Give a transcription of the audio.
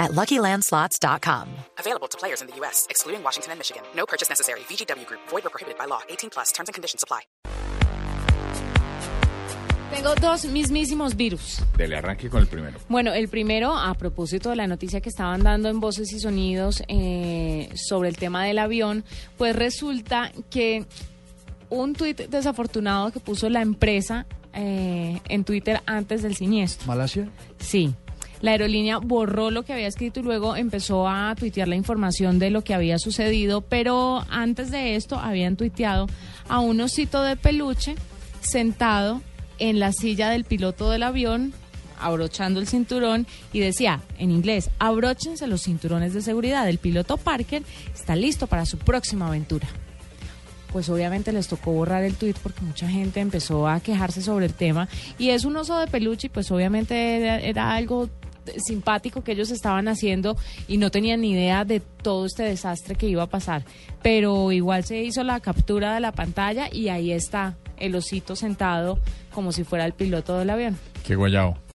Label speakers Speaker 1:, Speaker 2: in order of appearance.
Speaker 1: at LuckyLandSlots.com.
Speaker 2: Available to players in the U.S., excluding Washington and Michigan. No purchase necessary. VGW Group. Void or prohibited by law. 18 plus. Terms and conditions apply.
Speaker 3: Tengo dos mismísimos virus.
Speaker 4: Dele arranque con el primero.
Speaker 3: Bueno, el primero, a propósito de la noticia que estaban dando en Voces y Sonidos eh, sobre el tema del avión, pues resulta que un tuit desafortunado que puso la empresa eh, en Twitter antes del siniestro.
Speaker 5: ¿Malasia?
Speaker 3: Sí. La aerolínea borró lo que había escrito y luego empezó a tuitear la información de lo que había sucedido, pero antes de esto habían tuiteado a un osito de peluche sentado en la silla del piloto del avión, abrochando el cinturón y decía en inglés, abróchense los cinturones de seguridad. El piloto Parker está listo para su próxima aventura. Pues obviamente les tocó borrar el tweet porque mucha gente empezó a quejarse sobre el tema y es un oso de peluche pues obviamente era algo simpático que ellos estaban haciendo y no tenían ni idea de todo este desastre que iba a pasar. Pero igual se hizo la captura de la pantalla y ahí está el osito sentado como si fuera el piloto del avión.
Speaker 4: Qué guayao.